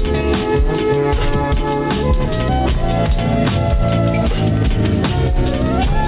Thank you.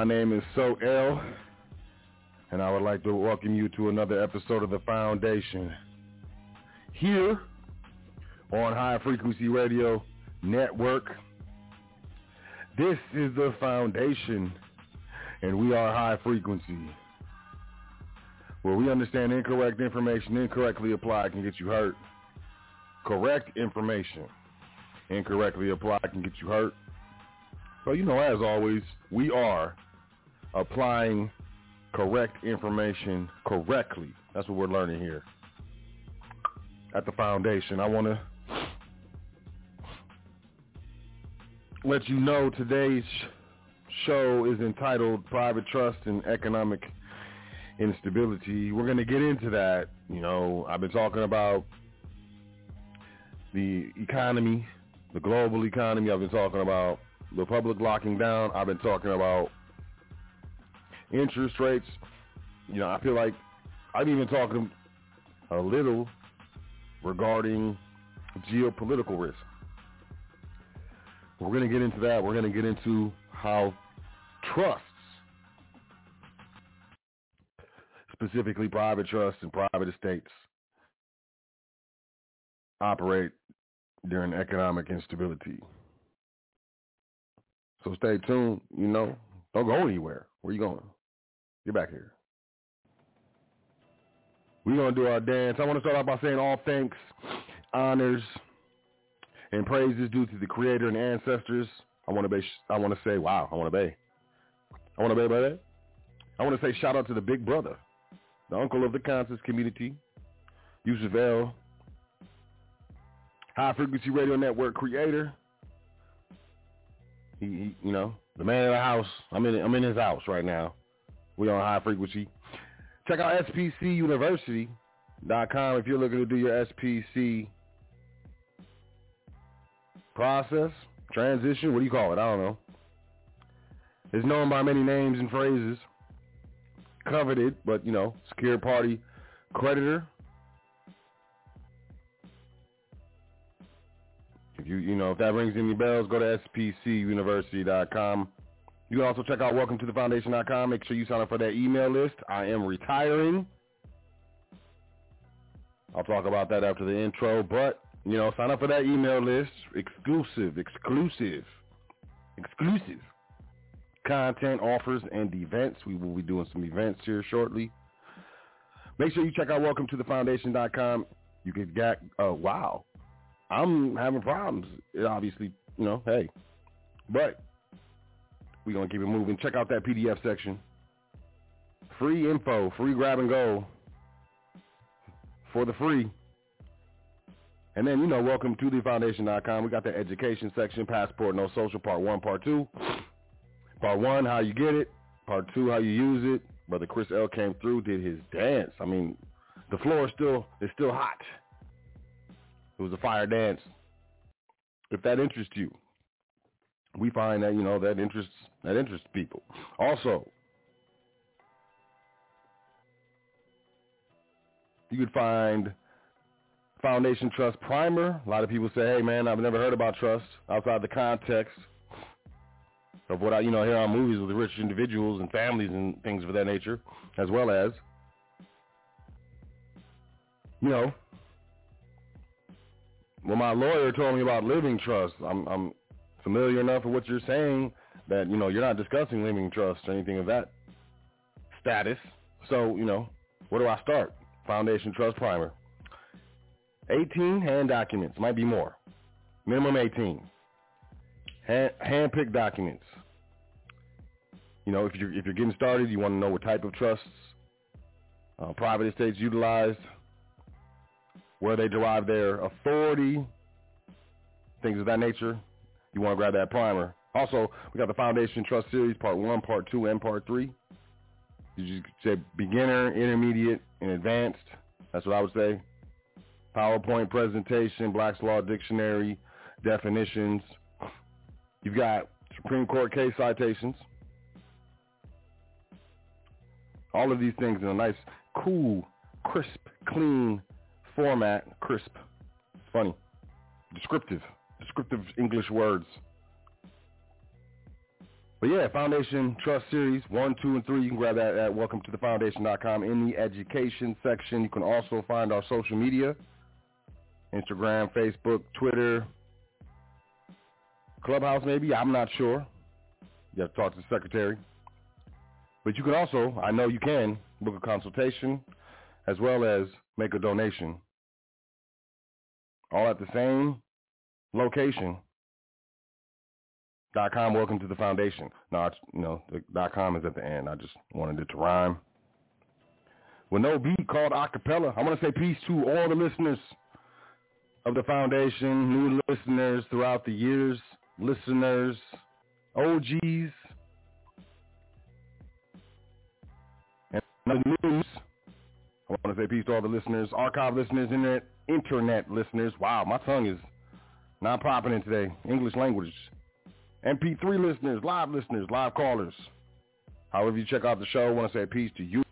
My name is Sot El, and I would like to welcome you to another episode of The Foundation. Here on High Frequency Radio Network. This is The Foundation, and we are High Frequency, where we understand incorrect information incorrectly applied can get you hurt. Correct information incorrectly applied can get you hurt. So, you know, as always, we are applying correct information correctly. That's what we're learning here at the foundation. I want to let you know today's show is entitled Private Trust and Economic Instability. We're going to get into that. You know, I've been talking about the economy, the global economy. I've been talking about the public locking down. I've been talking about interest rates. You know, I feel like I'm even talking a little regarding geopolitical risk. We're going to get into that. We're going to get into how trusts, specifically private trusts and private estates, operate during economic instability. So stay tuned. You know, don't go anywhere. Where you going? Get back here. We're going to do our dance. I want to start off by saying all thanks, honors, and praises due to the creator and ancestors. I want to be, I want to say, wow, I want to be. I want to be by. I want to say shout out to the big brother, the uncle of the conscious community, Yusuf El, High Frequency Radio Network creator. He, he, you know, the man of the house. I'm in, I'm in his house right now. We on High Frequency. Check out spcuniversity.com if you're looking to do your SPC process, transition, what do you call it? I don't know. It's known by many names and phrases. Coveted, but, you know, secured party creditor. If you, you know, if that rings any bells, go to spcuniversity.com. You can also check out welcome to the foundation.com. Make sure you sign up for that email list. I am retiring. I'll talk about that after the intro, but you know, sign up for that email list. Exclusive, exclusive, exclusive content, offers, and events. We will be doing some events here shortly. Make sure you check out welcome to the foundation.com. You can get, uh, wow, I'm having problems. It obviously, you know, hey, but we're going to keep it moving. Check out that PDF section. Free info, free grab and go for the free. And then, you know, welcome to the foundation.com. We got the education section, passport, no social, part one, part two. Part one, how you get it. Part two, how you use it. Brother Chris L came through, did his dance. I mean, the floor is still is still hot. It was a fire dance. If that interests you, we find that you know that interests that interests people. Also, you could find Foundation Trust Primer. A lot of people say, "Hey, man, I've never heard about trust outside the context of what I, you know, hear on movies with rich individuals and families and things of that nature, as well as, you know, when my lawyer told me about living trust, I'm, I'm familiar enough with what you're saying that, you know, you're not discussing living trust or anything of that status. So, you know, where do I start? Foundation Trust Primer. 18 hand documents, might be more. Minimum 18. Hand, hand-picked documents. You know, if you're, if you're getting started, you want to know what type of trusts, uh, private estates utilized, where they derive their authority, things of that nature. You want to grab that primer. Also, we got the Foundation Trust Series, Part 1, Part 2, and Part 3. Did you say beginner, intermediate, and advanced? That's what I would say. PowerPoint presentation, Black's Law Dictionary, definitions. You've got Supreme Court case citations. All of these things in a nice, cool, crisp, clean format. Crisp. Funny. Descriptive. Descriptive English words. But yeah, Foundation Trust Series 1, 2, and 3, you can grab that at welcome to the foundation.com in the education section. You can also find our social media, Instagram, Facebook, Twitter, Clubhouse maybe, I'm not sure. You have to talk to the secretary. But you can also, I know you can, book a consultation as well as make a donation. All at the same location. Dot com, welcome to the foundation. No, it's, you know, the dot com is at the end. I just wanted it to rhyme. With no beat called acapella, I want to say peace to all the listeners of the foundation, new listeners throughout the years, listeners, OGs, and the news. I want to say peace to all the listeners, archive listeners, internet, internet listeners. Wow, my tongue is not popping in today. English language. MP3 listeners, live listeners, live callers. However you check out the show, I want to say peace to you.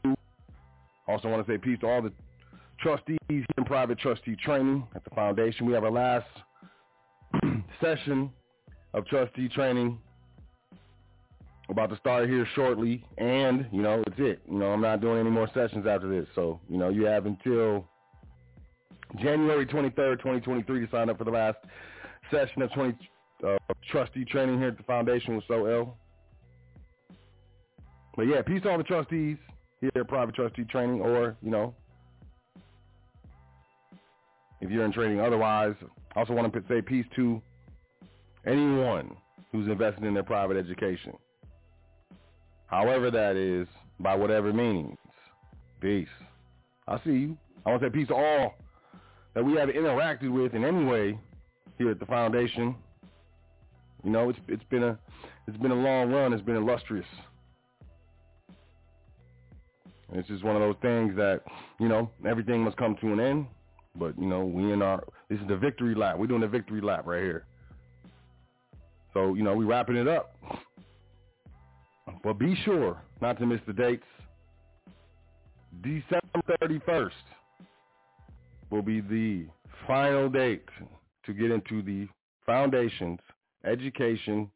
Also want to say peace to all the trustees in private trustee training at the foundation. We have our last session of trustee training about to start here shortly. And, you know, it's it. You know, I'm not doing any more sessions after this. So, you know, you have until January 23rd, 2023 to sign up for the last session of 20, uh, trustee training here at the foundation was Sot El. But yeah, peace to all the trustees here at private trustee training or, you know, if you're in training otherwise. I also want to say peace to anyone who's invested in their private education. However that is, by whatever means. Peace. I see you. I want to say peace to all that we have interacted with in any way here at the foundation. You know, it's it's been a it's been a long run. It's been illustrious. And it's just one of those things that you know everything must come to an end. But you know, we in our this is the victory lap. We're doing the victory lap right here. So you know, we're wrapping it up. But be sure not to miss the dates. December 31st will be the final date to get into the foundations education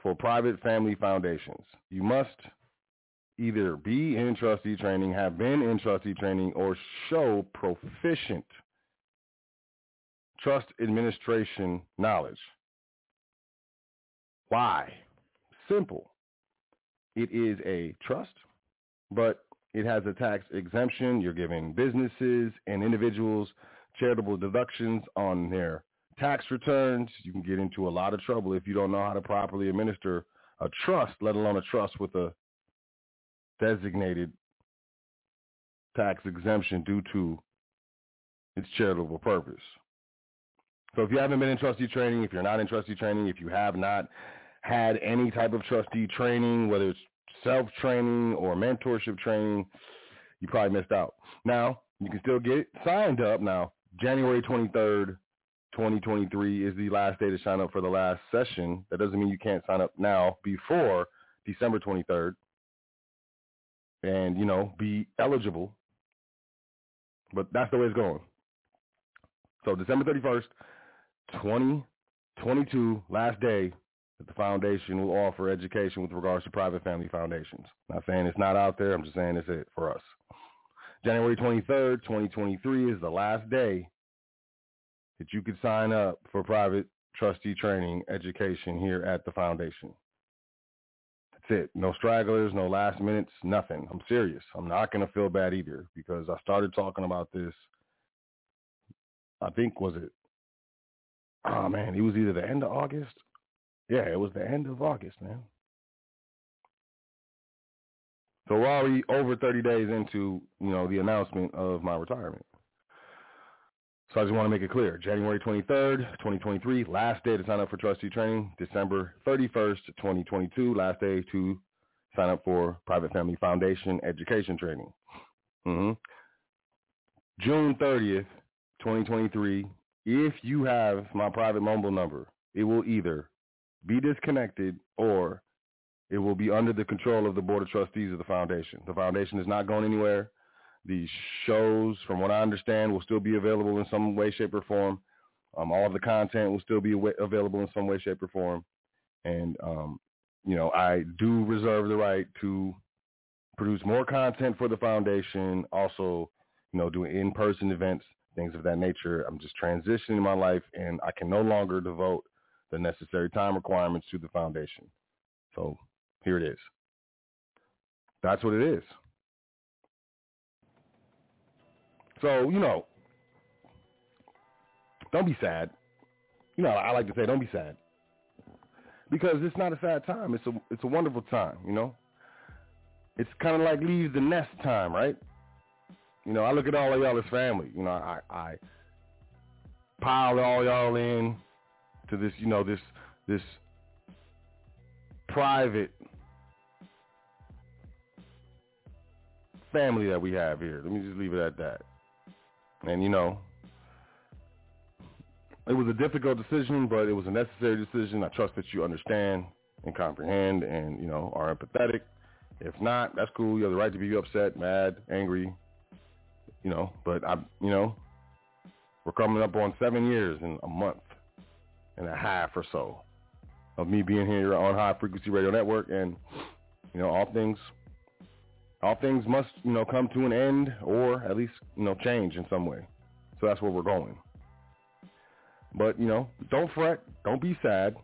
for private family foundations. You must either be in trustee training, have been in trustee training, or show proficient trust administration knowledge. Why? Simple. It is a trust, but it has a tax exemption. You're giving businesses and individuals charitable deductions on their tax returns. You can get into a lot of trouble if you don't know how to properly administer a trust, let alone a trust with a designated tax exemption due to its charitable purpose. So if you haven't been in trustee training, if you're not in trustee training, if you have not had any type of trustee training, whether it's self-training or mentorship training, you probably missed out. Now, you can still get signed up. Now, January 23rd, 2023 is the last day to sign up for the last session. That doesn't mean you can't sign up now before December 23rd and, you know, be eligible. But that's the way it's going. So December 31st, 2022, last day that the foundation will offer education with regards to private family foundations. Not saying it's not out there. I'm just saying it's it for us. January 23rd, 2023 is the last day that you could sign up for private trustee training education here at the foundation. That's it. No stragglers, no last minutes, nothing. I'm serious. I'm not going to feel bad either because I started talking about this, I think, was it, oh man, it was either the end of August. Yeah, it was the end of August, man. So we're already over 30 days into, you know, the announcement of my retirement. So I just want to make it clear. January 23rd, 2023, last day to sign up for trustee training. December 31st, 2022, last day to sign up for Private Family Foundation education training. Mm-hmm. June 30th, 2023, if you have my private mobile number, it will either be disconnected or it will be under the control of the Board of Trustees of the foundation. The foundation is not going anywhere. The shows, from what I understand, will still be available in some way, shape, or form. Um, all of the content will still be available in some way, shape, or form. And um, you know, I do reserve the right to produce more content for the foundation. Also, you know, doing in-person events, things of that nature. I'm just transitioning my life, and I can no longer devote the necessary time requirements to the foundation. So here it is. That's what it is. So, you know, don't be sad. You know, I like to say don't be sad. Because it's not a sad time. It's a it's a wonderful time, you know? It's kind of like leave the nest time, right? You know, I look at all of y'all as family. You know, I I pile all y'all in to this, you know, this this private family that we have here. Let me just leave it at that. And you know, it was a difficult decision, but it was a necessary decision. I trust that you understand and comprehend and, you know, are empathetic. If not, that's cool. You have the right to be upset, mad, angry, you know, but I, you know, we're coming up on seven years in a month and a half or so of me being here on High Frequency Radio Network and, you know, all things all things must, you know, come to an end or at least, you know, change in some way. So that's where we're going. But, you know, don't fret. Don't be sad.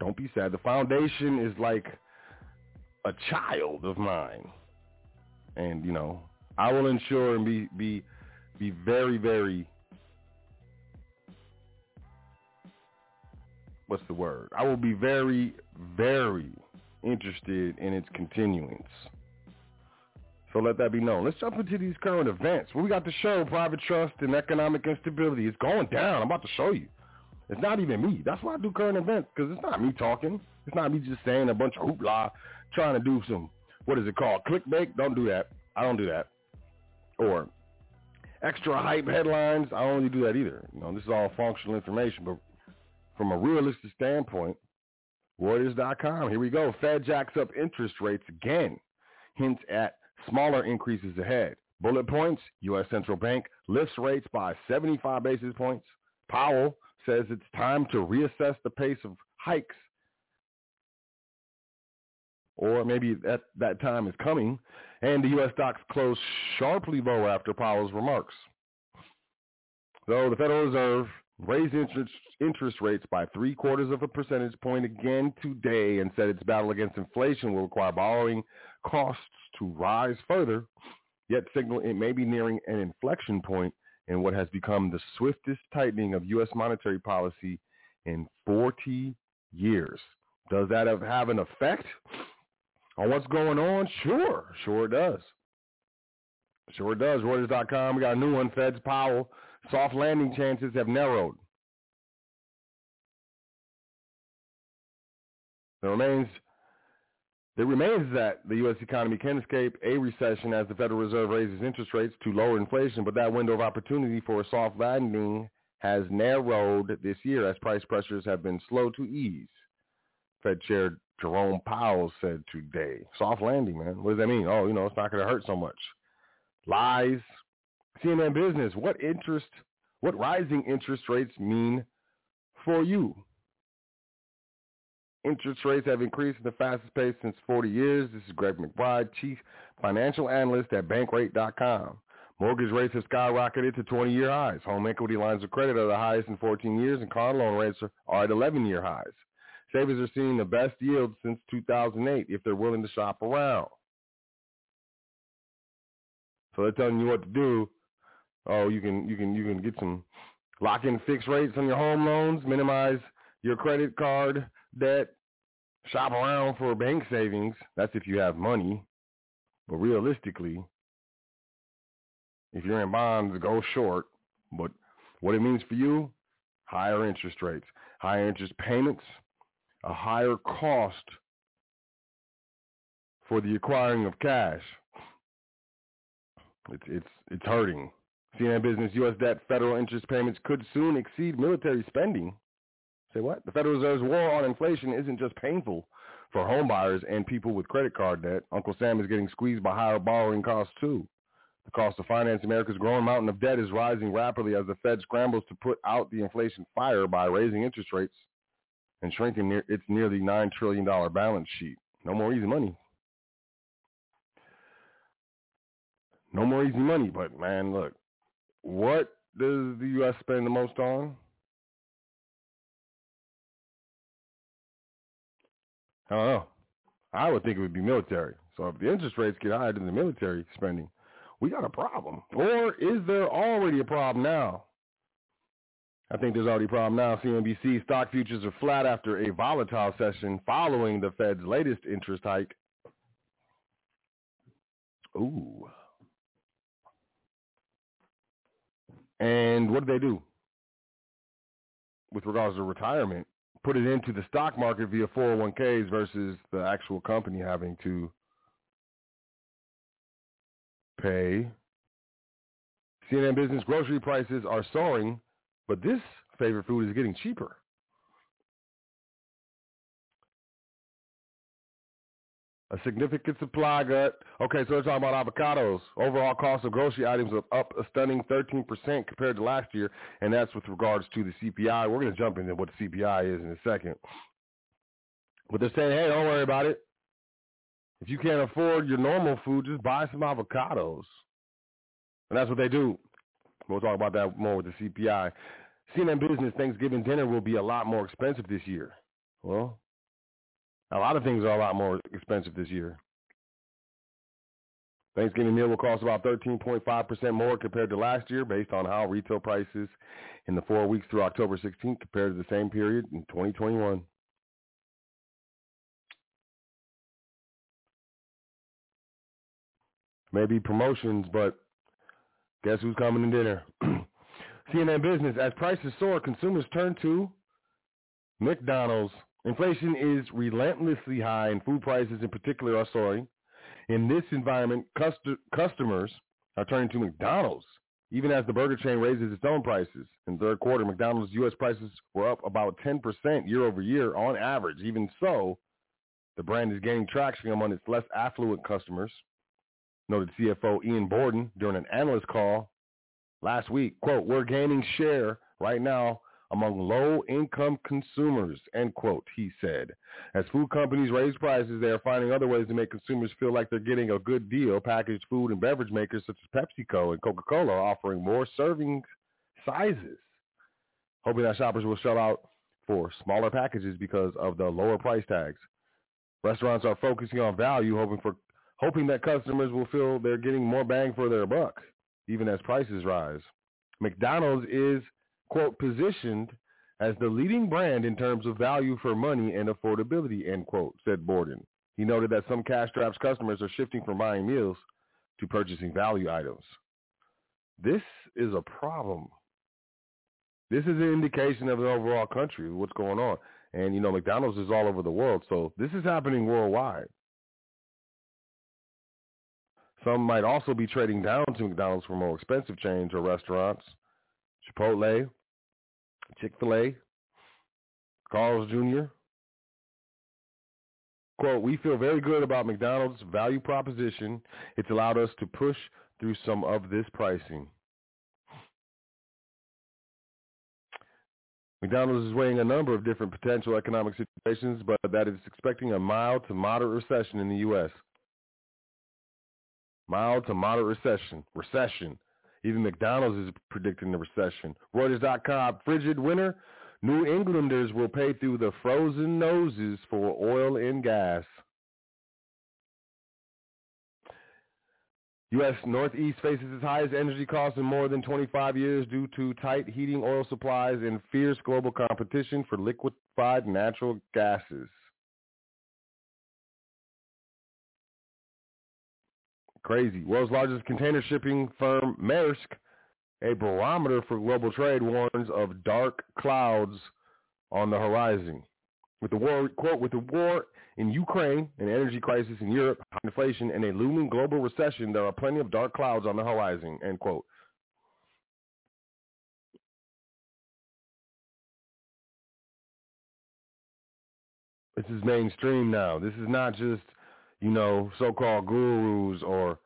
Don't be sad. The foundation is like a child of mine. And, you know, I will ensure and be be be very, very what's the word? I will be very, very interested in its continuance. So let that be known. Let's jump into these current events. We got the show, private trust and economic instability. It's going down. I'm about to show you. It's not even me. That's why I do current events, because it's not me talking. It's not me just saying a bunch of hoopla, trying to do some, what is it called, clickbait? Don't do that. I don't do that. Or extra hype headlines. I don't really do that either. You know, this is all functional information. But from a realistic standpoint, Reuters.com, here we go. Fed jacks up interest rates again. Hints at Smaller increases ahead. Bullet points, U.S. Central Bank lifts rates by 75 basis points. Powell says it's time to reassess the pace of hikes. Or maybe that, that time is coming. And the U.S. stocks closed sharply lower after Powell's remarks. Though the Federal Reserve raised interest, interest rates by three quarters of a percentage point again today and said its battle against inflation will require borrowing costs to rise further, yet signal it may be nearing an inflection point in what has become the swiftest tightening of U.S. monetary policy in 40 years. Does that have an effect on what's going on? Sure, sure it does. Sure it does. Reuters.com, we got a new one. Feds Powell, soft landing chances have narrowed. There remains it remains that the U.S. economy can escape a recession as the Federal Reserve raises interest rates to lower inflation, but that window of opportunity for a soft landing has narrowed this year as price pressures have been slow to ease. Fed Chair Jerome Powell said today. Soft landing, man. What does that mean? Oh, you know, it's not going to hurt so much. Lies. CNN Business. What interest, what rising interest rates mean for you? Interest rates have increased at the fastest pace since 40 years. This is Greg McBride, Chief Financial Analyst at Bankrate.com. Mortgage rates have skyrocketed to 20-year highs. Home equity lines of credit are the highest in 14 years, and car loan rates are at 11-year highs. Savers are seeing the best yields since 2008 if they're willing to shop around. So they're telling you what to do. Oh, you can you can you can get some lock-in fixed rates on your home loans, minimize your credit card debt, shop around for bank savings. That's if you have money. But realistically, if you're in bonds, go short. But what it means for you, higher interest rates, higher interest payments, a higher cost for the acquiring of cash. It's it's it's hurting. CNN Business U.S. debt federal interest payments could soon exceed military spending. Say what? The Federal Reserve's war on inflation isn't just painful for homebuyers and people with credit card debt. Uncle Sam is getting squeezed by higher borrowing costs too. The cost of financing America's growing mountain of debt is rising rapidly as the Fed scrambles to put out the inflation fire by raising interest rates and shrinking near, its nearly $9 trillion balance sheet. No more easy money. No more easy money, but man, look, what does the U.S. spend the most on? I don't know. I would think it would be military. So if the interest rates get higher than the military spending, we got a problem. Or is there already a problem now? I think there's already a problem now. CNBC stock futures are flat after a volatile session following the Fed's latest interest hike. Ooh. And what do they do with regards to retirement? Put it into the stock market via 401ks versus the actual company having to pay. CNN Business grocery prices are soaring but this favorite food is getting cheaper. A significant supply gut. Okay, so we're talking about avocados. Overall cost of grocery items are up a stunning 13% compared to last year, and that's with regards to the CPI. We're going to jump into what the CPI is in a second. But they're saying, hey, don't worry about it. If you can't afford your normal food, just buy some avocados. And that's what they do. We'll talk about that more with the CPI. CNN Business Thanksgiving dinner will be a lot more expensive this year. Well, a lot of things are a lot more expensive this year. Thanksgiving meal will cost about 13.5% more compared to last year based on how retail prices in the four weeks through October 16th compared to the same period in 2021. Maybe promotions, but guess who's coming to dinner? CNN Business, as prices soar, consumers turn to McDonald's. Inflation is relentlessly high, and food prices in particular are soaring. In this environment, cust- customers are turning to McDonald's, even as the burger chain raises its own prices. In third quarter, McDonald's U.S. prices were up about 10% year over year on average. Even so, the brand is gaining traction among its less affluent customers, noted CFO Ian Borden during an analyst call last week, quote, we're gaining share right now among low-income consumers, end quote, he said. As food companies raise prices, they are finding other ways to make consumers feel like they're getting a good deal. Packaged food and beverage makers such as PepsiCo and Coca-Cola are offering more serving sizes, hoping that shoppers will shell out for smaller packages because of the lower price tags. Restaurants are focusing on value, hoping for hoping that customers will feel they're getting more bang for their buck even as prices rise. McDonald's is, quote, positioned as the leading brand in terms of value for money and affordability, end quote, said Borden. He noted that some cash-strapped customers are shifting from buying meals to purchasing value items. This is a problem. This is an indication of the overall country, what's going on. And, you know, McDonald's is all over the world, so this is happening worldwide. Some might also be trading down to McDonald's for more expensive chains or restaurants. Chipotle, Chick-fil-A, Carl's Jr. Quote, we feel very good about McDonald's value proposition. It's allowed us to push through some of this pricing. McDonald's is weighing a number of different potential economic situations, but that is expecting a mild to moderate recession in the U.S mild to moderate recession. Recession. Even McDonald's is predicting the recession. Reuters.com, frigid winter. New Englanders will pay through the frozen noses for oil and gas. U.S. Northeast faces its highest energy costs in more than 25 years due to tight heating oil supplies and fierce global competition for liquefied natural gases. Crazy. World's largest container shipping firm, Maersk, a barometer for global trade, warns of dark clouds on the horizon. With the war, quote, with the war in Ukraine, an energy crisis in Europe, inflation, and a looming global recession, there are plenty of dark clouds on the horizon, end quote. This is mainstream now. This is not just you know, so-called gurus or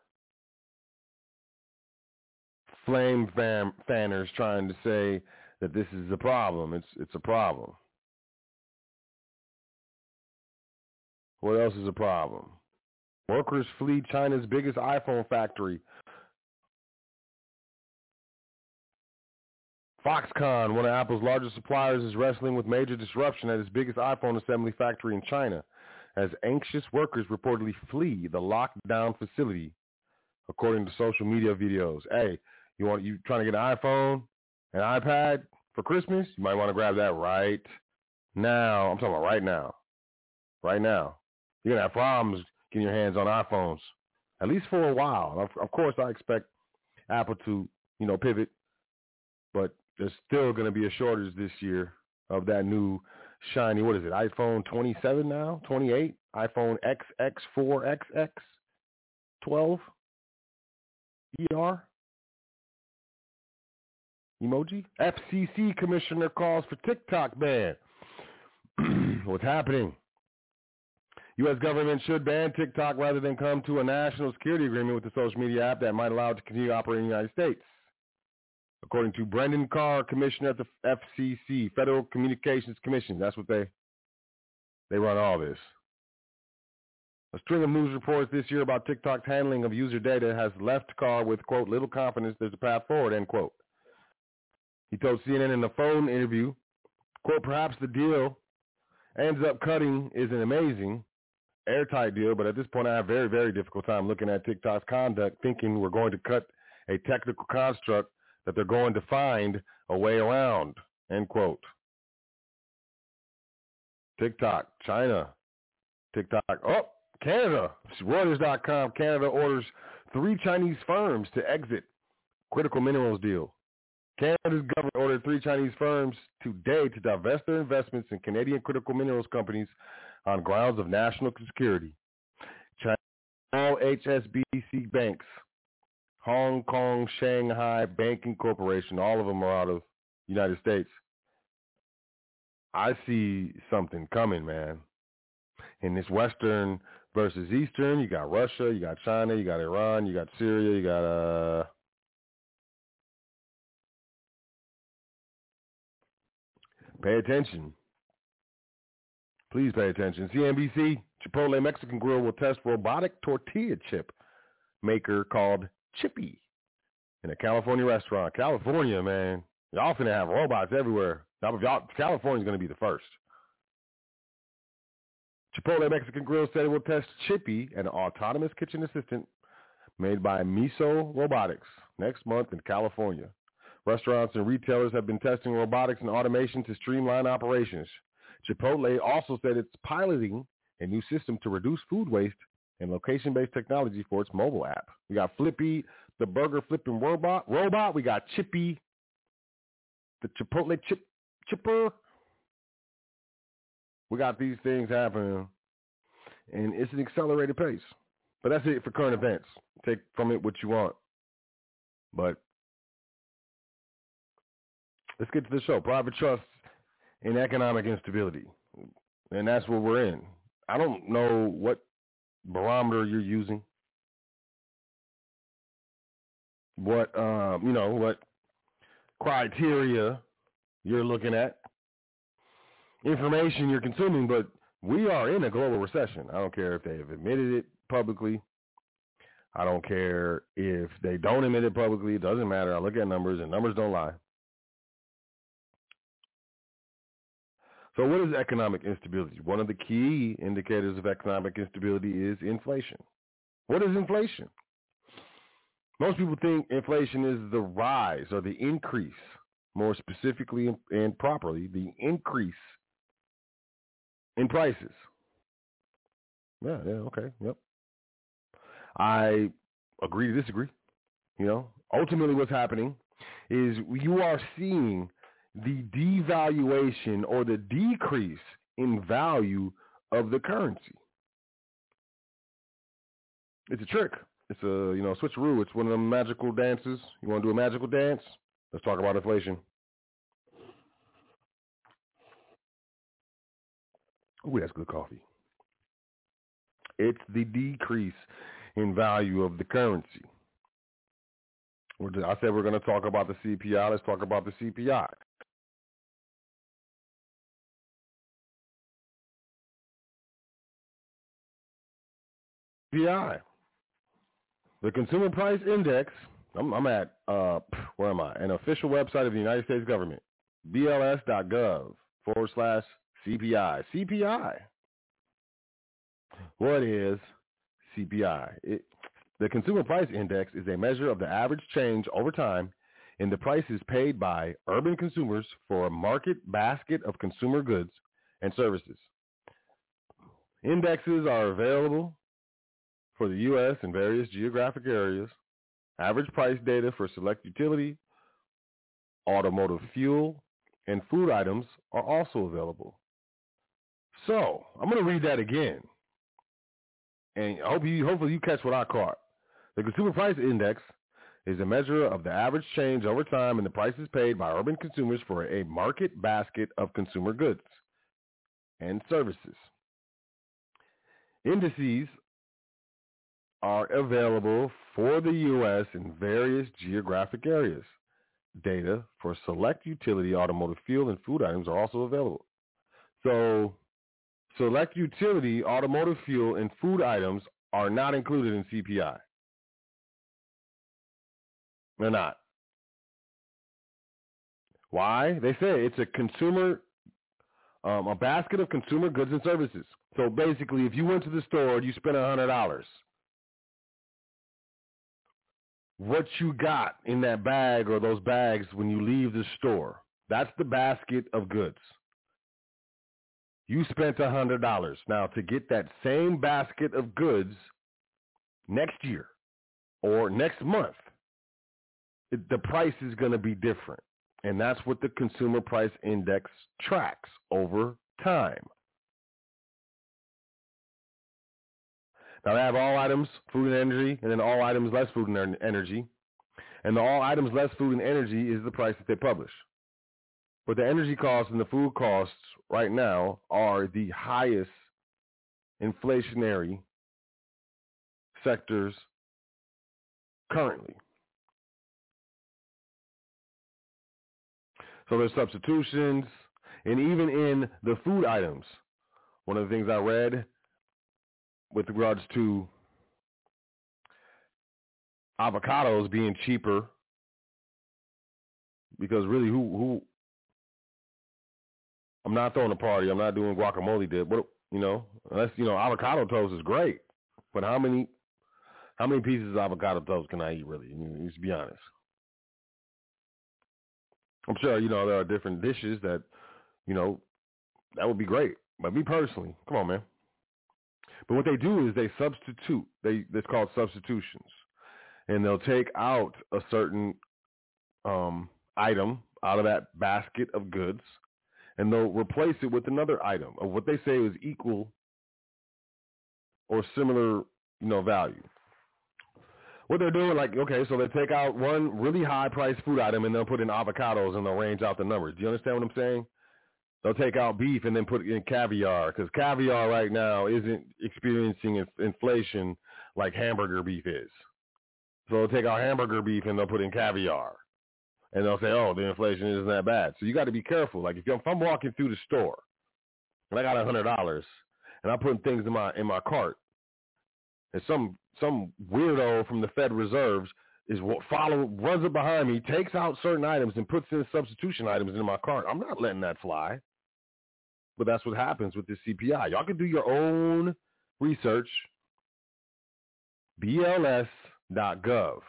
flame fan, fanners trying to say that this is a problem. It's it's a problem. What else is a problem? Workers flee China's biggest iPhone factory. Foxconn, one of Apple's largest suppliers, is wrestling with major disruption at its biggest iPhone assembly factory in China as anxious workers reportedly flee the lockdown facility, according to social media videos. Hey, you want you trying to get an iPhone, an iPad for Christmas? You might want to grab that right now. I'm talking about right now. Right now. You're gonna have problems getting your hands on iPhones, at least for a while. Of, of course, I expect Apple to, you know, pivot, but there's still to be a shortage this year of that new shiny, what is it, iPhone 27 now, 28, iPhone XX4, XX, 12, ER, emoji. FCC commissioner calls for TikTok ban. What's happening? U.S. government should ban TikTok rather than come to a national security agreement with the social media app that might allow it to continue operating in the United States. According to Brendan Carr, commissioner at the FCC, Federal Communications Commission, that's what they they run all this. A string of news reports this year about TikTok's handling of user data has left Carr with, quote, little confidence there's a path forward, end quote. He told CNN in a phone interview, quote, perhaps the deal ends up cutting is an amazing, airtight deal, but at this point I have a very, very difficult time looking at TikTok's conduct, thinking we're going to cut a technical construct that they're going to find a way around, end quote. TikTok, China, TikTok, oh, Canada, Reuters.com, Canada orders three Chinese firms to exit critical minerals deal. Canada's government ordered three Chinese firms today to divest their investments in Canadian critical minerals companies on grounds of national security. China, all HSBC banks, Hong Kong, Shanghai Banking Corporation, all of them are out of United States. I see something coming, man. In this Western versus Eastern, you got Russia, you got China, you got Iran, you got Syria, you got uh Pay attention. Please pay attention. CNBC, Chipotle Mexican Grill will test robotic tortilla chip maker called Chippy in a California restaurant. California, man. Y'all finna have robots everywhere. California's going to be the first. Chipotle Mexican Grill said it will test Chippy, an autonomous kitchen assistant made by Miso Robotics, next month in California. Restaurants and retailers have been testing robotics and automation to streamline operations. Chipotle also said it's piloting a new system to reduce food waste and location-based technology for its mobile app. We got Flippy, the burger flipping robot. Robot. We got Chippy, the Chipotle chip chipper. We got these things happening, and it's an accelerated pace. But that's it for current events. Take from it what you want. But let's get to the show. Private trust and economic instability, and that's what we're in. I don't know what barometer you're using, what um, you know, what criteria you're looking at, information you're consuming, but we are in a global recession. I don't care if they have admitted it publicly. I don't care if they don't admit it publicly. It doesn't matter. I look at numbers, and numbers don't lie. So what is economic instability? One of the key indicators of economic instability is inflation. What is inflation? Most people think inflation is the rise or the increase, more specifically and properly, the increase in prices. Yeah, yeah, okay, yep. I agree to disagree. You know, ultimately what's happening is you are seeing the devaluation or the decrease in value of the currency. It's a trick. It's a you know switcheroo. It's one of the magical dances. You want to do a magical dance? Let's talk about inflation. Ooh, that's good coffee. It's the decrease in value of the currency. I said we're going to talk about the CPI. Let's talk about the CPI. CPI. The Consumer Price Index, I'm, I'm at, uh, where am I? An official website of the United States government, bls.gov forward slash CPI. CPI. What is CPI? It, the Consumer Price Index is a measure of the average change over time in the prices paid by urban consumers for a market basket of consumer goods and services. Indexes are available for the U.S. and various geographic areas. Average price data for select utility, automotive fuel, and food items are also available. So I'm going to read that again, and I hope you, hopefully you catch what I caught. The Consumer Price Index is a measure of the average change over time in the prices paid by urban consumers for a market basket of consumer goods and services. Indices are available for the U.S. in various geographic areas. Data for select utility, automotive fuel, and food items are also available. So select utility, automotive fuel, and food items are not included in CPI. They're not. Why? They say it's a consumer, um, a basket of consumer goods and services. So basically, if you went to the store and you spent a hundred dollars, what you got in that bag or those bags when you leave the store, that's the basket of goods. You spent a hundred dollars. Now to get that same basket of goods next year or next month, the price is going to be different. And that's what the consumer price index tracks over time. Now they have all items, food and energy, and then all items less food and energy. And the all items less food and energy is the price that they publish. But the energy costs and the food costs right now are the highest inflationary sectors currently. So there's substitutions, and even in the food items, one of the things I read with regards to avocados being cheaper, because really, who who? I'm not throwing a party. I'm not doing guacamole dip. What you know? Unless you know, avocado toast is great, but how many how many pieces of avocado toast can I eat? Really, I mean, let's be honest. I'm sure you know there are different dishes that you know that would be great. But me personally, come on, man. But what they do is they substitute. They it's called substitutions, and they'll take out a certain um, item out of that basket of goods, and they'll replace it with another item of what they say is equal or similar, you know, value what they're doing, like, okay, so they take out one really high priced food item and they'll put in avocados and they'll range out the numbers. Do you understand what I'm saying? They'll take out beef and then put in caviar because caviar right now isn't experiencing inflation like hamburger beef is. So they'll take out hamburger beef and they'll put in caviar. And they'll say, oh, the inflation isn't that bad. So you got to be careful. Like if, if I'm walking through the store and I got a hundred dollars and I'm putting things in my in my cart, and some some weirdo from the Fed Reserves is what follow runs up behind me, takes out certain items and puts in substitution items in my cart. I'm not letting that fly. But that's what happens with the CPI. Y'all can do your own research. BLS.gov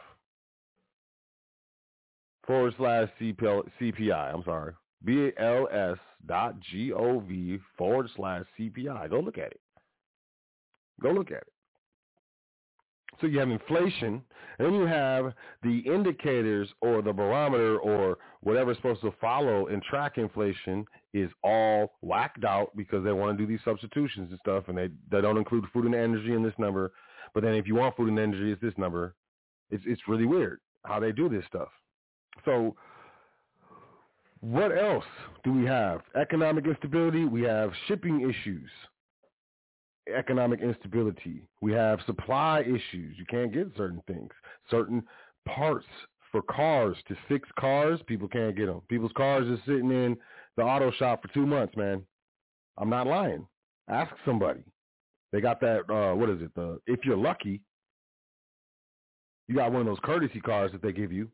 forward slash CPI. I'm sorry. BLS.gov forward slash CPI. Go look at it. Go look at it. So you have inflation, and then you have the indicators or the barometer or whatever is supposed to follow and track inflation is all whacked out because they want to do these substitutions and stuff, and they, they don't include food and energy in this number. But then if you want food and energy, it's this number. It's it's really weird how they do this stuff. So what else do we have? Economic instability. We have shipping issues economic instability. We have supply issues. You can't get certain things. Certain parts for cars to fix cars, people can't get them. People's cars are sitting in the auto shop for two months, man. I'm not lying. Ask somebody. They got that. Uh, what is it? The if you're lucky, you got one of those courtesy cars that they give you.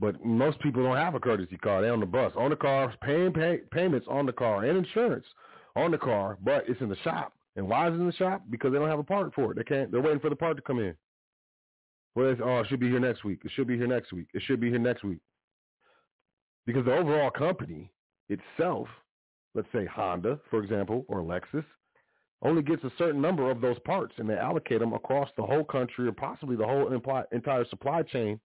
But most people don't have a courtesy car. They're on the bus, on the car, paying pay, payments on the car and insurance on the car, but it's in the shop. And why is it in the shop? Because they don't have a part for it. They can't. They're waiting for the part to come in. Well, oh, it should be here next week. It should be here next week. It should be here next week. Because the overall company itself, let's say Honda, for example, or Lexus, only gets a certain number of those parts, and they allocate them across the whole country or possibly the whole entire supply chain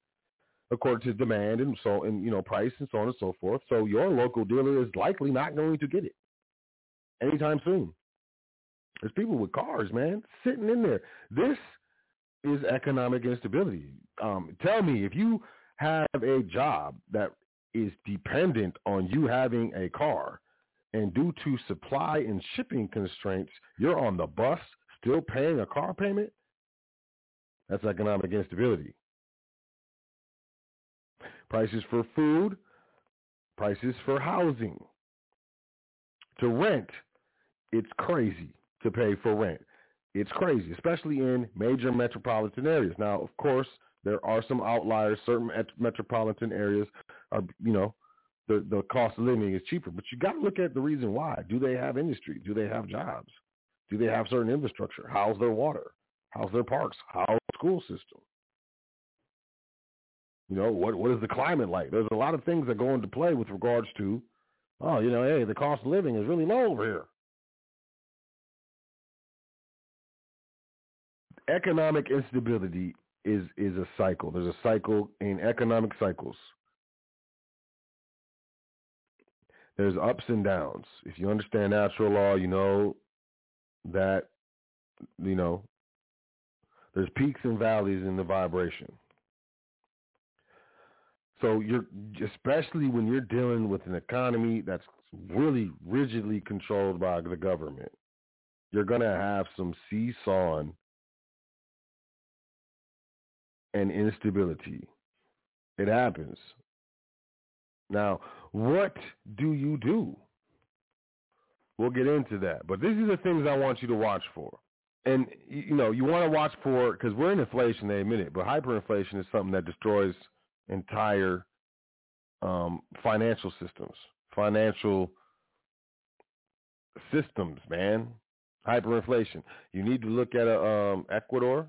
according to demand and so and you know price and so on and so forth. So your local dealer is likely not going to get it anytime soon. There's people with cars, man, sitting in there. This is economic instability. Um, tell me if you have a job that is dependent on you having a car and due to supply and shipping constraints, you're on the bus still paying a car payment, that's economic instability. Prices for food, prices for housing. To rent, it's crazy to pay for rent. It's crazy, especially in major metropolitan areas. Now, of course, there are some outliers. Certain metropolitan areas are, you know, the, the cost of living is cheaper. But you got to look at the reason why. Do they have industry? Do they have jobs? Do they have certain infrastructure? How's their water? How's their parks? How's the school system? You know, what what is the climate like? There's a lot of things that go into play with regards to, oh, you know, hey, the cost of living is really low over here. Economic instability is is a cycle. There's a cycle in economic cycles. There's ups and downs. If you understand natural law, you know that you know there's peaks and valleys in the vibration. So you're especially when you're dealing with an economy that's really rigidly controlled by the government, you're gonna have some seesawing and instability. It happens. Now, what do you do? We'll get into that. But these are the things I want you to watch for. And, you know, you want to watch for, because we're in inflation, they admit it, but hyperinflation is something that destroys entire um, financial systems, financial systems, man. Hyperinflation. You need to look at a, um, Ecuador,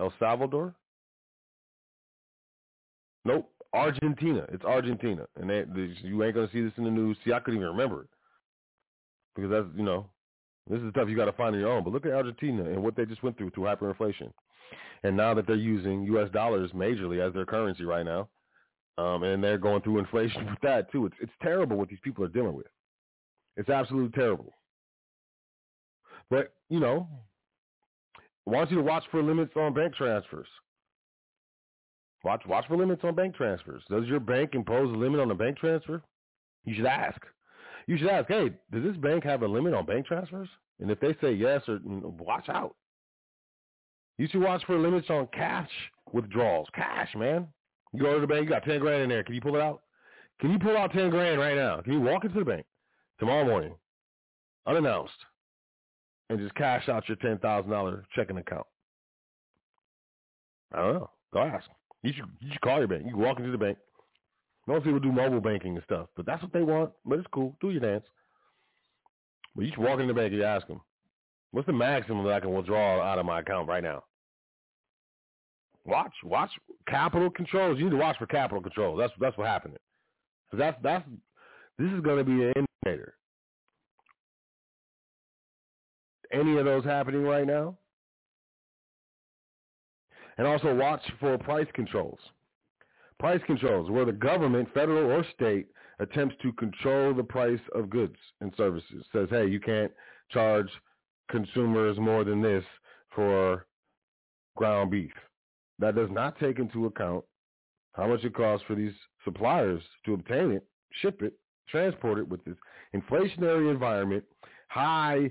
El Salvador, Nope, Argentina. It's Argentina, and they, they, you ain't gonna see this in the news. See, I couldn't even remember it because that's you know this is stuff you got to find on your own. But look at Argentina and what they just went through through hyperinflation, and now that they're using U.S. dollars majorly as their currency right now, um, and they're going through inflation with that too. It's it's terrible what these people are dealing with. It's absolutely terrible. But you know, I want you to watch for limits on bank transfers. Watch watch for limits on bank transfers. Does your bank impose a limit on a bank transfer? You should ask. You should ask, hey, does this bank have a limit on bank transfers? And if they say yes, or watch out. You should watch for limits on cash withdrawals. Cash, man. You go to the bank, you got ten grand in there. Can you pull it out? Can you pull out ten grand right now? Can you walk into the bank tomorrow morning, unannounced, and just cash out your ten thousand dollar checking account? I don't know. Go ask. You should you should call your bank. You walk into the bank. Most people do mobile banking and stuff, but that's what they want. But it's cool. Do your dance. But you should walk in the bank and you ask them, what's the maximum that I can withdraw out of my account right now? Watch, watch capital controls. You need to watch for capital controls. That's that's what happened. That's that's this is going to be an indicator. Any of those happening right now? And also watch for price controls. Price controls, where the government, federal or state, attempts to control the price of goods and services. Says, hey, you can't charge consumers more than this for ground beef. That does not take into account how much it costs for these suppliers to obtain it, ship it, transport it with this inflationary environment, high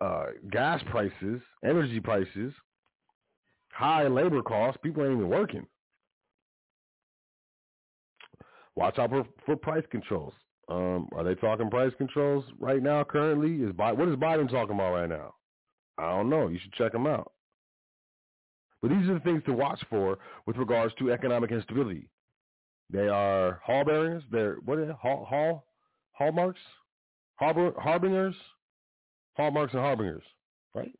uh, gas prices, energy prices, high labor costs, people ain't even working. Watch out for, for price controls. Um, are they talking price controls right now? Currently, is what is Biden talking about right now? I don't know. You should check them out. But these are the things to watch for with regards to economic instability. They are hallbearers. They're what are they? Hall, hall hallmarks, harbor, harbingers, hallmarks and harbingers, right?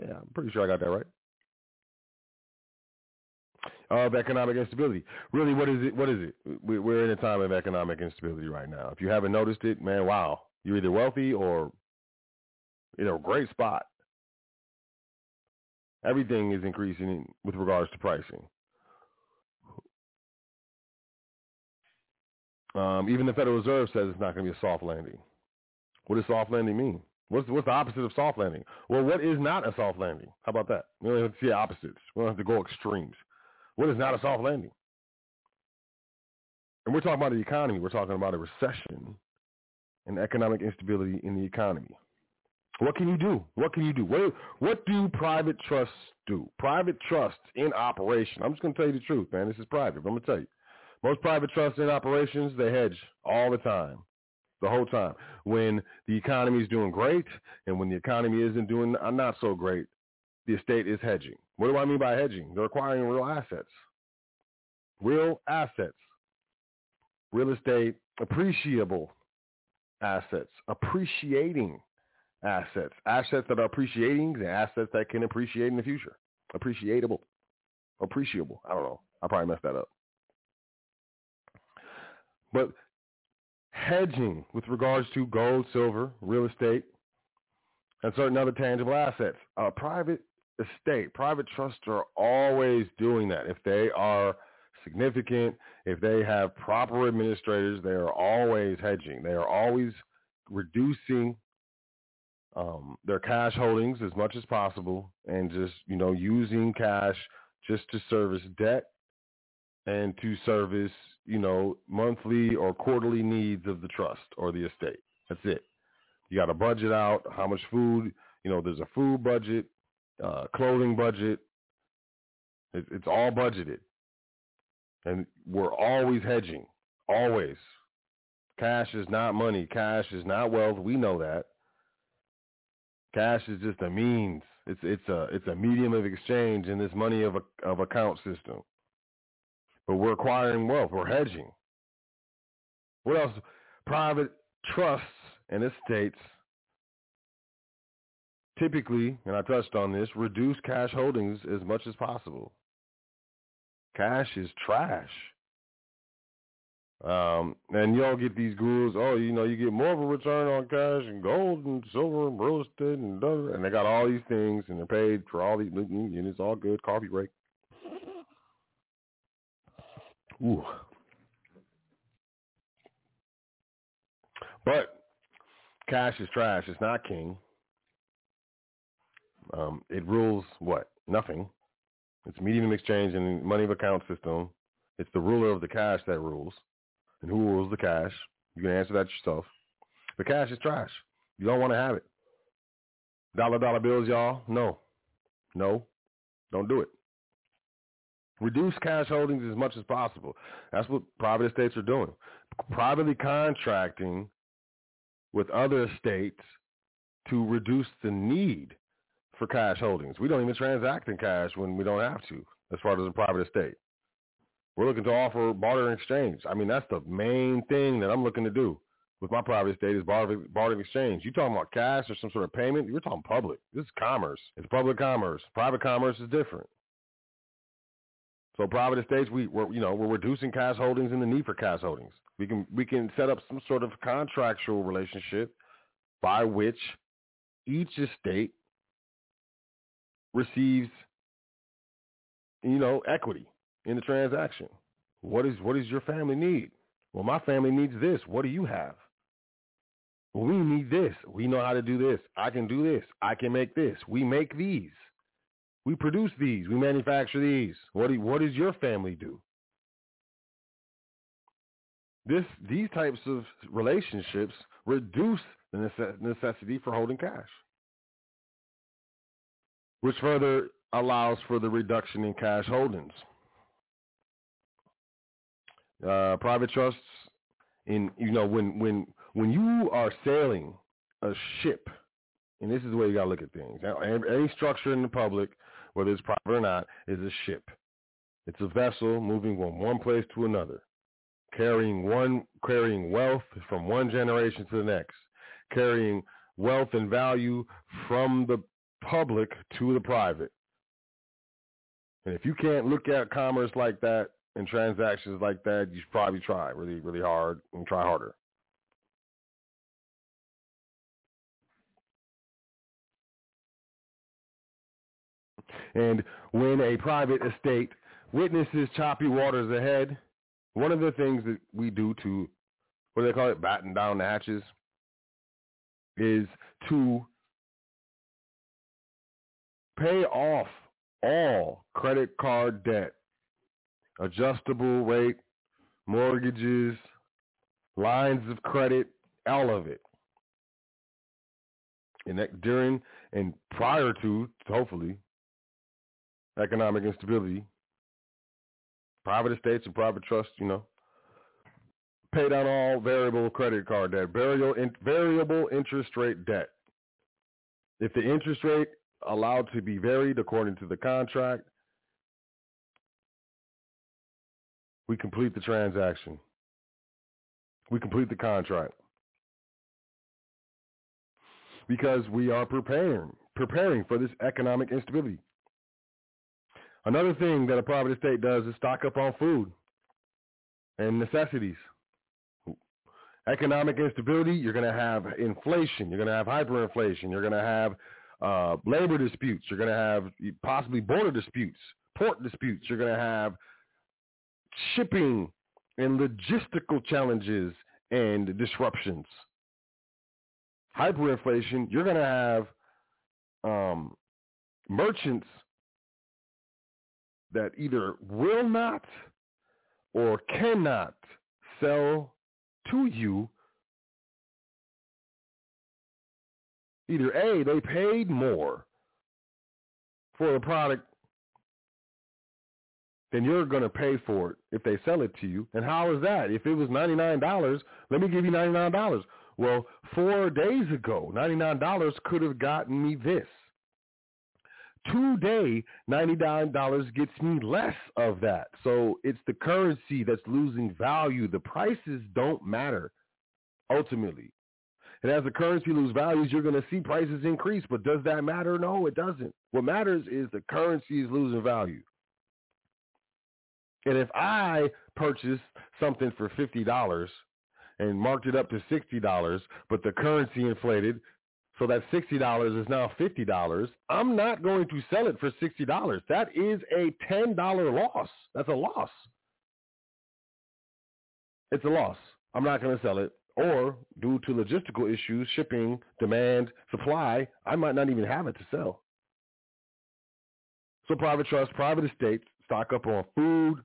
Yeah, I'm pretty sure I got that right. Of economic instability. Really, what is it? What is it? We're in a time of economic instability right now. If you haven't noticed it, man, wow, you're either wealthy or in a great spot. Everything is increasing with regards to pricing. Um, even the Federal Reserve says it's not going to be a soft landing. What does soft landing mean? What's, what's the opposite of soft landing? Well, what is not a soft landing? How about that? We don't have to see opposites. We don't have to go extremes. What is not a soft landing? And we're talking about the economy. We're talking about a recession and economic instability in the economy. What can you do? What can you do? What, what do private trusts do? Private trusts in operation. I'm just going to tell you the truth, man. This is private. I'm going to tell you. Most private trusts in operations, they hedge all the time, the whole time. When the economy is doing great and when the economy isn't doing uh, not so great, the estate is hedging. What do I mean by hedging? They're acquiring real assets. Real assets. Real estate, appreciable assets, appreciating assets, assets that are appreciating, the assets that can appreciate in the future. Appreciatable. Appreciable. I don't know. I probably messed that up. But hedging with regards to gold, silver, real estate, and certain other tangible assets. A private estate, private trusts are always doing that. If they are significant, if they have proper administrators, they are always hedging. They are always reducing um, their cash holdings as much as possible and just, you know, using cash just to service debt and to service, you know, monthly or quarterly needs of the trust or the estate. That's it. You got to budget out how much food, you know, there's a food budget, uh, clothing budget. It, it's all budgeted. And we're always hedging, always. Cash is not money. Cash is not wealth. We know that. Cash is just a means. It's it's a it's a medium of exchange in this money of a of account system. But we're acquiring wealth. We're hedging. What else? Private trusts and estates typically, and I touched on this, reduce cash holdings as much as possible. Cash is trash. Um, and y'all get these gurus, oh, you know, you get more of a return on cash and gold and silver and real estate and and they got all these things and they're paid for all these and it's all good. Coffee break. Ooh. But cash is trash. It's not king. Um, it rules what? Nothing. It's medium of exchange and money of account system. It's the ruler of the cash that rules. And who rules the cash? You can answer that yourself. The cash is trash. You don't want to have it. Dollar dollar bills, y'all? No. No. Don't do it. Reduce cash holdings as much as possible. That's what private estates are doing. Privately contracting with other estates to reduce the need for cash holdings. We don't even transact in cash when we don't have to as far as a private estate. We're looking to offer barter and exchange. I mean, that's the main thing that I'm looking to do with my private estate is barter, barter and exchange. You talking about cash or some sort of payment? You're talking public. This is commerce. It's public commerce. Private commerce is different. So private estates, we, we're, you know, we're reducing cash holdings and the need for cash holdings. We can, we can set up some sort of contractual relationship by which each estate receives, you know, equity in the transaction. What is what does your family need? Well, my family needs this. What do you have? We need this. We know how to do this. I can do this. I can make this. We make these. We produce these. We manufacture these. What do what does your family do? This these types of relationships reduce the necessity for holding cash which further allows for the reduction in cash holdings. Uh, private trusts, in you know when when when you are sailing a ship and this is way you got to look at things. Any structure in the public, whether it's private or not, is a ship. It's a vessel moving from one place to another, carrying one carrying wealth from one generation to the next, carrying wealth and value from the public to the private. And if you can't look at commerce like that and transactions like that, you should probably try really, really hard and try harder. And when a private estate witnesses choppy waters ahead, one of the things that we do to, what do they call it, batten down the hatches, is to pay off all credit card debt, adjustable rate, mortgages, lines of credit, all of it. And that during and prior to, hopefully, economic instability, private estates and private trusts, you know, pay down all variable credit card debt, variable, in, variable interest rate debt. If the interest rate allowed to be varied according to the contract, we complete the transaction. We complete the contract. Because we are preparing, preparing for this economic instability. Another thing that a private estate does is stock up on food and necessities. Economic instability, you're going to have inflation. You're going to have hyperinflation. You're going to have uh, labor disputes. You're going to have possibly border disputes, port disputes. You're going to have shipping and logistical challenges and disruptions. Hyperinflation, you're going to have um, merchants that either will not or cannot sell to you, either A, they paid more for a product than you're going to pay for it if they sell it to you. And how is that? If it was $99, let me give you $99. Well, four days ago, $99 could have gotten me this. Today, $99 gets me less of that. So it's the currency that's losing value. The prices don't matter ultimately. And as the currency loses values, you're going to see prices increase. But does that matter? No, it doesn't. What matters is the currency is losing value. And if I purchase something for $50 and marked it up to $60, but the currency inflated, so that $60 is now $50, I'm not going to sell it for $60. That is a $10 loss. That's a loss. It's a loss. I'm not going to sell it. Or due to logistical issues, shipping, demand, supply, I might not even have it to sell. So private trusts, private estates stock up on food,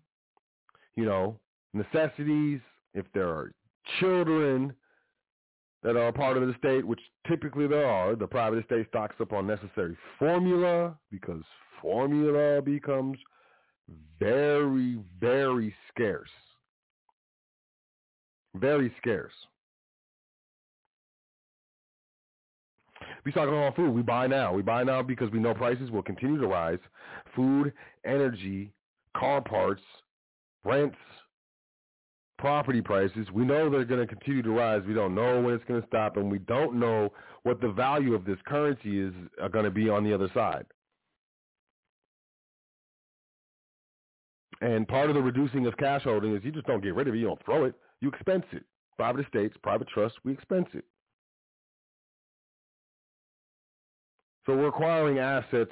you know, necessities. If there are children, that are a part of the state, which typically there are, the private estate stocks up on necessary formula because formula becomes very, very scarce. Very scarce. We talking about food. We buy now. We buy now because we know prices will continue to rise. Food, energy, car parts, rents, property prices. We know they're going to continue to rise. We don't know when it's going to stop, and we don't know what the value of this currency is going to be on the other side. And part of the reducing of cash holding is you just don't get rid of it. You don't throw it. You expense it. Private estates, private trusts, we expense it. So we're acquiring assets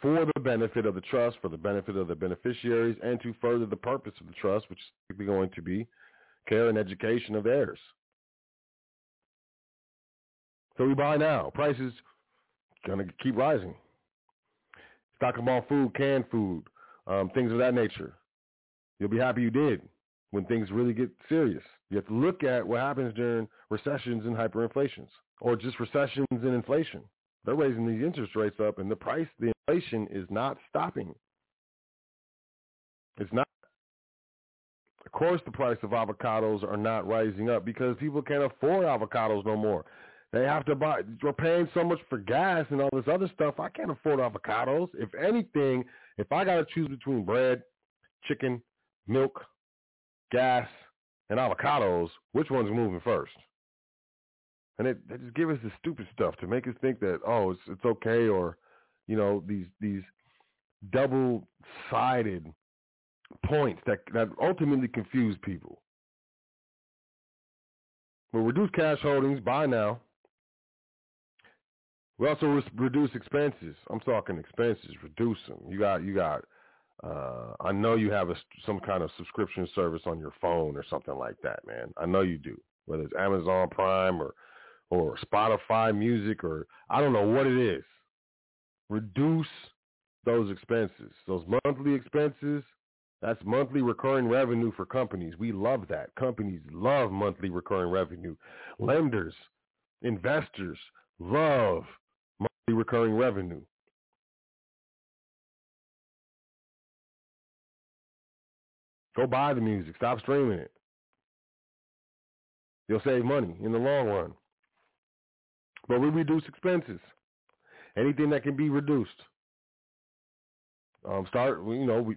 for the benefit of the trust, for the benefit of the beneficiaries, and to further the purpose of the trust, which is going to be care and education of heirs. So we buy now. Prices going to keep rising. Stock them on food, canned food, um, things of that nature. You'll be happy you did when things really get serious. You have to look at what happens during recessions and hyperinflations or just recessions and inflation. They're raising these interest rates up and the price, the inflation is not stopping. It's not. Of course, the price of avocados are not rising up because people can't afford avocados no more. They have to buy. We're paying so much for gas and all this other stuff. I can't afford avocados. If anything, if I got to choose between bread, chicken, milk, gas, and avocados, which one's moving first? And it, they just give us this stupid stuff to make us think that oh it's it's okay or you know these these double sided points that that ultimately confuse people. We'll reduce cash holdings, buy now. We also re- reduce expenses. I'm talking expenses, reduce them. You got, you got. Uh, I know you have a, some kind of subscription service on your phone or something like that, man. I know you do. Whether it's Amazon Prime or or Spotify Music or I don't know what it is. Reduce those expenses, those monthly expenses. That's monthly recurring revenue for companies. We love that. Companies love monthly recurring revenue. Lenders, investors love monthly recurring revenue. Go buy the music. Stop streaming it. You'll save money in the long run. But we reduce expenses. Anything that can be reduced. Um, start, you know, we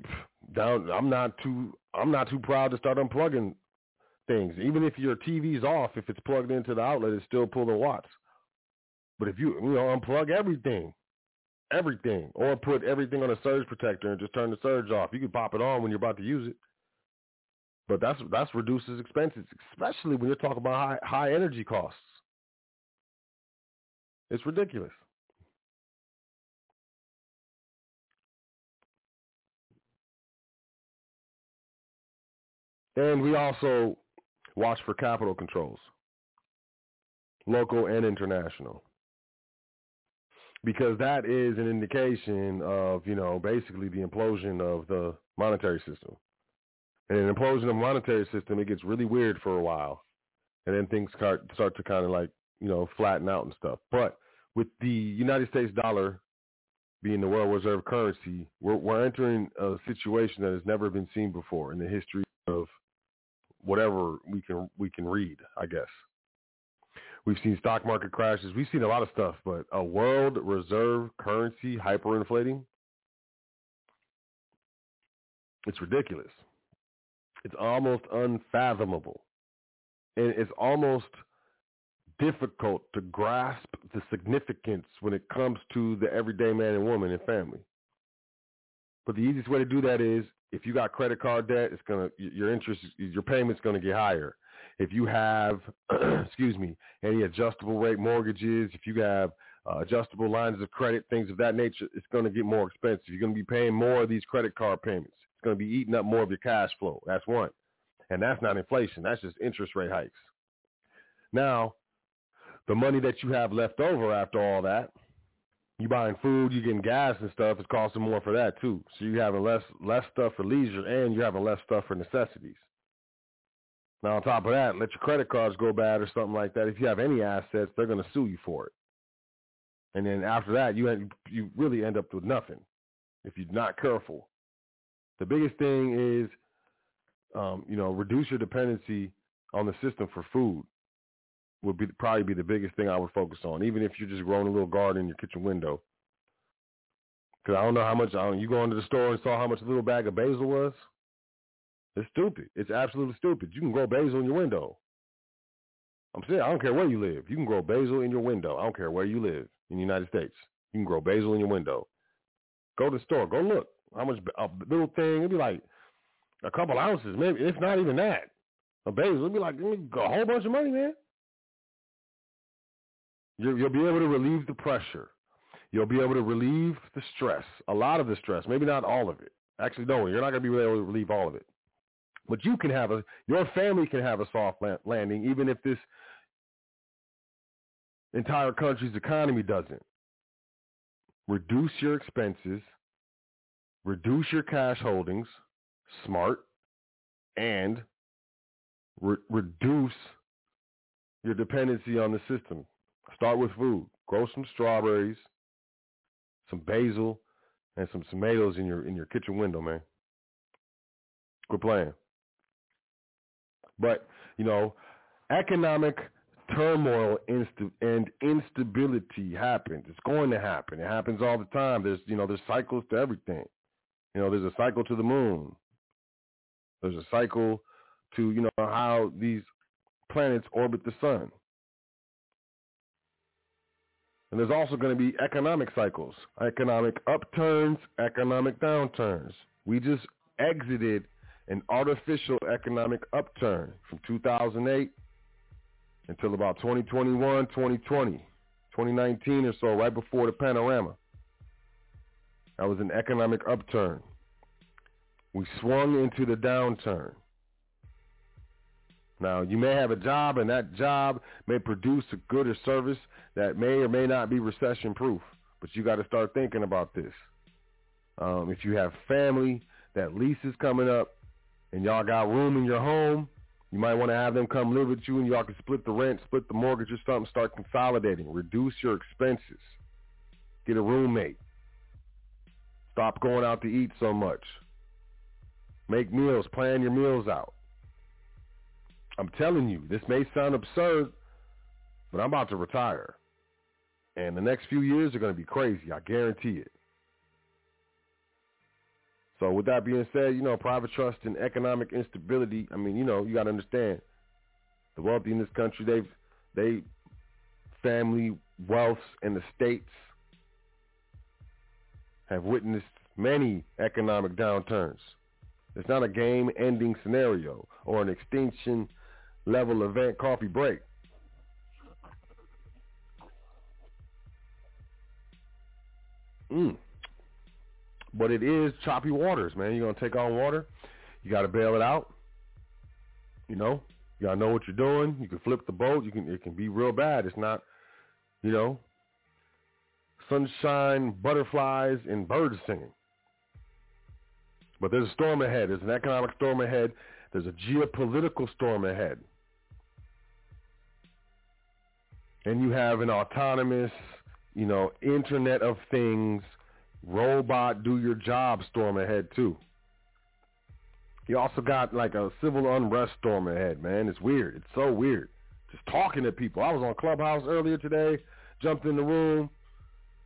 down. I'm not too. I'm not too proud to start unplugging things. Even if your TV's off, if it's plugged into the outlet, it's still pulling watts. But if you, you know, unplug everything, everything, or put everything on a surge protector and just turn the surge off. You can pop it on when you're about to use it. But that's that's reduces expenses, especially when you're talking about high high energy costs. It's ridiculous. And we also watch for capital controls, local and international. Because that is an indication of, you know, basically the implosion of the monetary system. And an implosion of monetary system, it gets really weird for a while. And then things start, start to kind of like, you know, flatten out and stuff. But with the United States dollar being the world reserve currency, we're, we're entering a situation that has never been seen before in the history of whatever we can we can read, I guess. We've seen stock market crashes. We've seen a lot of stuff, but a world reserve currency hyperinflating, it's ridiculous. It's almost unfathomable. And it's almost difficult to grasp the significance when it comes to the everyday man and woman and family. But the easiest way to do that is if you got credit card debt, it's gonna your interest, your payment's gonna get higher. If you have, excuse me, any adjustable rate mortgages, if you have uh, adjustable lines of credit, things of that nature, it's going to get more expensive. You're going to be paying more of these credit card payments. It's going to be eating up more of your cash flow. That's one. And that's not inflation. That's just interest rate hikes. Now, the money that you have left over after all that, you buying food, you getting gas and stuff, it's costing more for that too. So you're having less less stuff for leisure and you're having less stuff for necessities. Now on top of that, let your credit cards go bad or something like that. If you have any assets, they're going to sue you for it. And then after that, you you really end up with nothing if you're not careful. The biggest thing is, um, you know, reduce your dependency on the system for food would be probably be the biggest thing I would focus on, even if you're just growing a little garden in your kitchen window. Because I don't know how much, I don't, you go into the store and saw how much a little bag of basil was. It's stupid. It's absolutely stupid. You can grow basil in your window. I'm saying, I don't care where you live. You can grow basil in your window. I don't care where you live in the United States. You can grow basil in your window. Go to the store. Go look. How much a little thing? It'd be like a couple ounces, maybe. If not even that. A basil. It'd be like a whole bunch of money, man. You'll, you'll be able to relieve the pressure. You'll be able to relieve the stress, a lot of the stress, maybe not all of it. Actually, no, you're not going to be able to relieve all of it. But you can have a, your family can have a soft landing, even if this entire country's economy doesn't. Reduce your expenses, reduce your cash holdings, smart, and re- reduce your dependency on the system. Start with food. Grow some strawberries, some basil, and some tomatoes in your in your kitchen window, man. Quit playing. But, you know, economic turmoil and instability happens. It's going to happen. It happens all the time. There's you know there's cycles to everything. You know there's a cycle to the moon. There's a cycle to you know how these planets orbit the sun. And there's also going to be economic cycles, economic upturns, economic downturns. We just exited an artificial economic upturn from 2008 until about 2021, 2020, 2019 or so, right before the panorama. That was an economic upturn. We swung into the downturn. Now, you may have a job, and that job may produce a good or service that may or may not be recession proof, but you got to start thinking about this. Um, if you have family, that lease is coming up, and y'all got room in your home, you might want to have them come live with you, and y'all can split the rent, split the mortgage or something, start consolidating, reduce your expenses, get a roommate, stop going out to eat so much, make meals, plan your meals out. I'm telling you, this may sound absurd, but I'm about to retire. And the next few years are going to be crazy. I guarantee it. So with that being said, you know, private trust and economic instability, I mean, you know, you got to understand the wealthy in this country, they've, they, family wealths and the states have witnessed many economic downturns. It's not a game-ending scenario or an extinction level event coffee break. Mm. But it is choppy waters, man. You're gonna take on water. You gotta bail it out. You know, you gotta know what you're doing. You can flip the boat. You can. It can be real bad. It's not, you know, sunshine, butterflies, and birds singing. But there's a storm ahead. There's an economic storm ahead. There's a geopolitical storm ahead. and you have an autonomous, you know, Internet of Things, robot do your job storm ahead too. You also got like a civil unrest storm ahead, man. It's weird. It's so weird. Just talking to people. I was on Clubhouse earlier today, jumped in the room,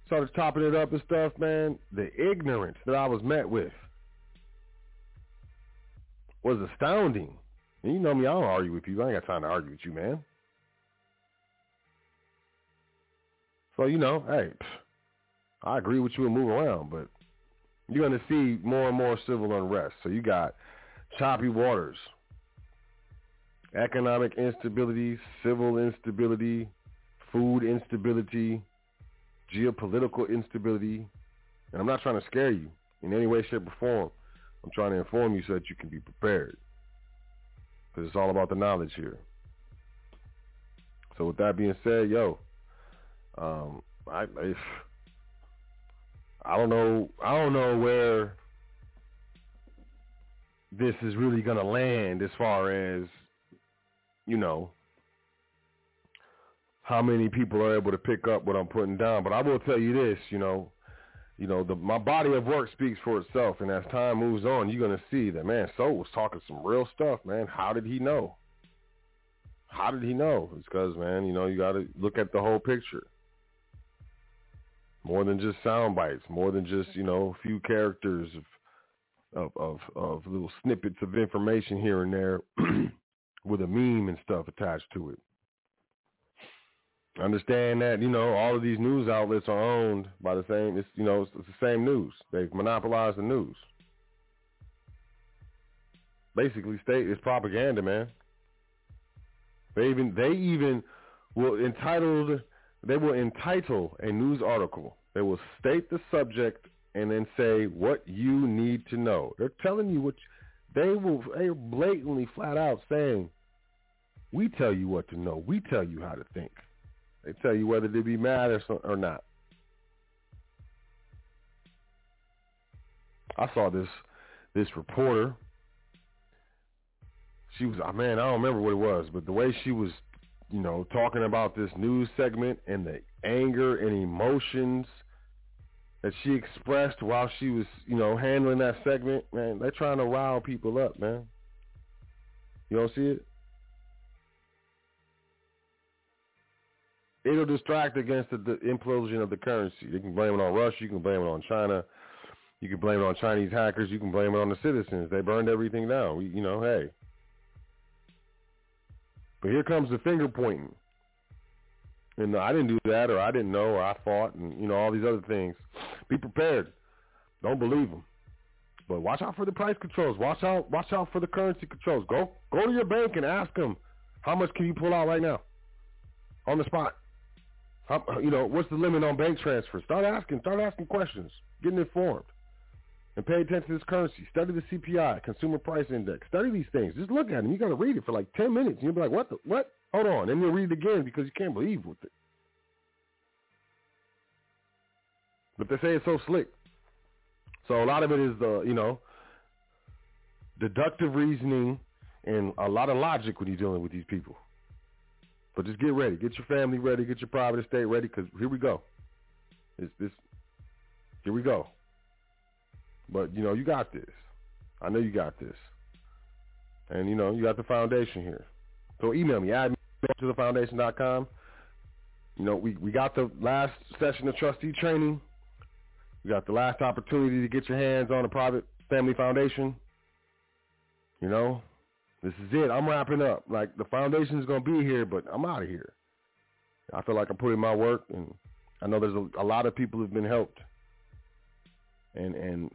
started topping it up and stuff, man. The ignorance that I was met with was astounding. And you know me, I don't argue with people. I ain't got time to argue with you, man. So, you know, hey, I agree with you and move around, but you're going to see more and more civil unrest. So you got choppy waters, economic instability, civil instability, food instability, geopolitical instability. And I'm not trying to scare you in any way, shape, or form. I'm trying to inform you so that you can be prepared. Because it's all about the knowledge here. So with that being said, yo, um, I, I I don't know I don't know where this is really gonna land as far as you know how many people are able to pick up what I'm putting down. But I will tell you this, you know, you know, the my body of work speaks for itself and as time moves on you're gonna see that man Soul was talking some real stuff, man. How did he know? How did he know? It's because, man, you know, you got to look at the whole picture more than just sound bites, more than just you know a few characters of of of, of little snippets of information here and there with a meme and stuff attached to it. Understand that you know all of these news outlets are owned by the same. It's you know it's, it's the same news. They've monopolized the news. Basically, state it's propaganda, man. They even they even will entitled they will entitle a news article. They will state the subject and then say what you need to know. They're telling you what you, they will. They're blatantly, flat out saying, "We tell you what to know. We tell you how to think." They tell you whether to be mad or or not. I saw this this reporter. She was, oh man, I don't remember what it was, but the way she was you know, talking about this news segment and the anger and emotions that she expressed while she was, you know, handling that segment, man, they're trying to rile people up, man. You don't see it? it'll distract against the, the implosion of the currency. You can blame it on Russia. You can blame it on China. You can blame it on Chinese hackers. You can blame it on the citizens. They burned everything down. We, you know, hey. But here comes the finger pointing. And I didn't do that, or I didn't know, or I fought, and you know all these other things. Be prepared. Don't believe them. But watch out for the price controls. Watch out. Watch out for the currency controls. Go go to your bank and ask them how much can you pull out right now on the spot. How, you know what's the limit on bank transfers? Start asking. Start asking questions. Getting informed. And pay attention to this currency. Study the CPI, Consumer Price Index. Study these things. Just look at them. You got to read it for like 10 minutes. And you'll be like, what the, what? Hold on. Then you'll read it again because you can't believe with it. But they say it's so slick. So a lot of it is the, you know, deductive reasoning and a lot of logic when you're dealing with these people. But just get ready. Get your family ready. Get your private estate ready because here we go. It's this. Here we go. But, you know, you got this. I know you got this. And, you know, you got the foundation here. So email me, add me to the foundation.com. You know, we, we got the last session of trustee training. You got the last opportunity to get your hands on a private family foundation. You know, this is it. I'm wrapping up. Like the foundation is going to be here, but I'm out of here. I feel like I'm putting my work, and I know there's a, a lot of people who've been helped and and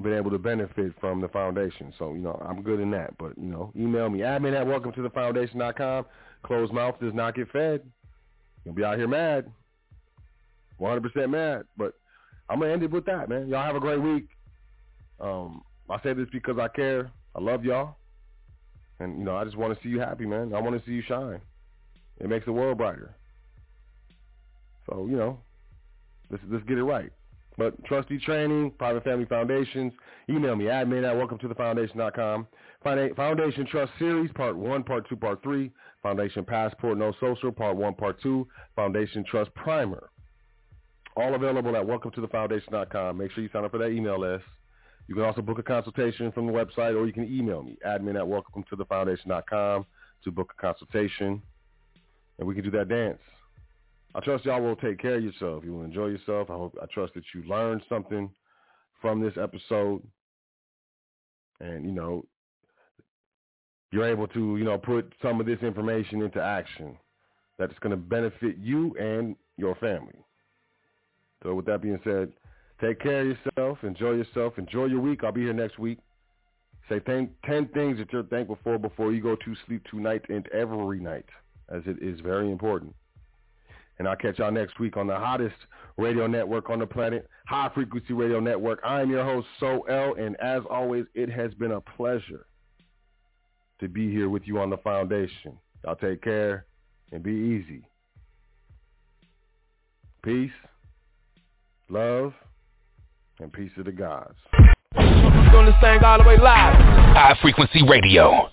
been able to benefit from the foundation. So, you know, I'm good in that. But, you know, email me, admin at welcome to the foundation.com. Closed mouth does not get fed. You'll be out here mad. 100% mad. But I'm gonna end it with that, man. Y'all have a great week. Um, I say this because I care. I love y'all, and you know I just want to see you happy, man. I want to see you shine. It makes the world brighter. So you know, let's let's get it right. But trustee training, private family foundations, email me, admin at welcome to the. Foundation Trust Series, Part 1, Part 2, Part 3. Foundation Passport No Social, Part 1, Part 2. Foundation Trust Primer. All available at welcome to the. Make sure you sign up for that email list. You can also book a consultation from the website or you can email me, admin at welcome to the to book a consultation. And we can do that dance. I trust y'all will take care of yourself. You will enjoy yourself. I hope I trust that you learned something from this episode. And, you know, you're able to, you know, put some of this information into action that's going to benefit you and your family. So with that being said, take care of yourself. Enjoy yourself. Enjoy your week. I'll be here next week. Say 10, 10 things that you're thankful for before you go to sleep tonight and every night, as it is very important. And I'll catch y'all next week on the hottest radio network on the planet, High Frequency Radio Network. I'm your host, Sot El, and as always, it has been a pleasure to be here with you on the foundation. Y'all take care and be easy. Peace love, and peace to the gods. Doing this thing all the way live. High frequency radio.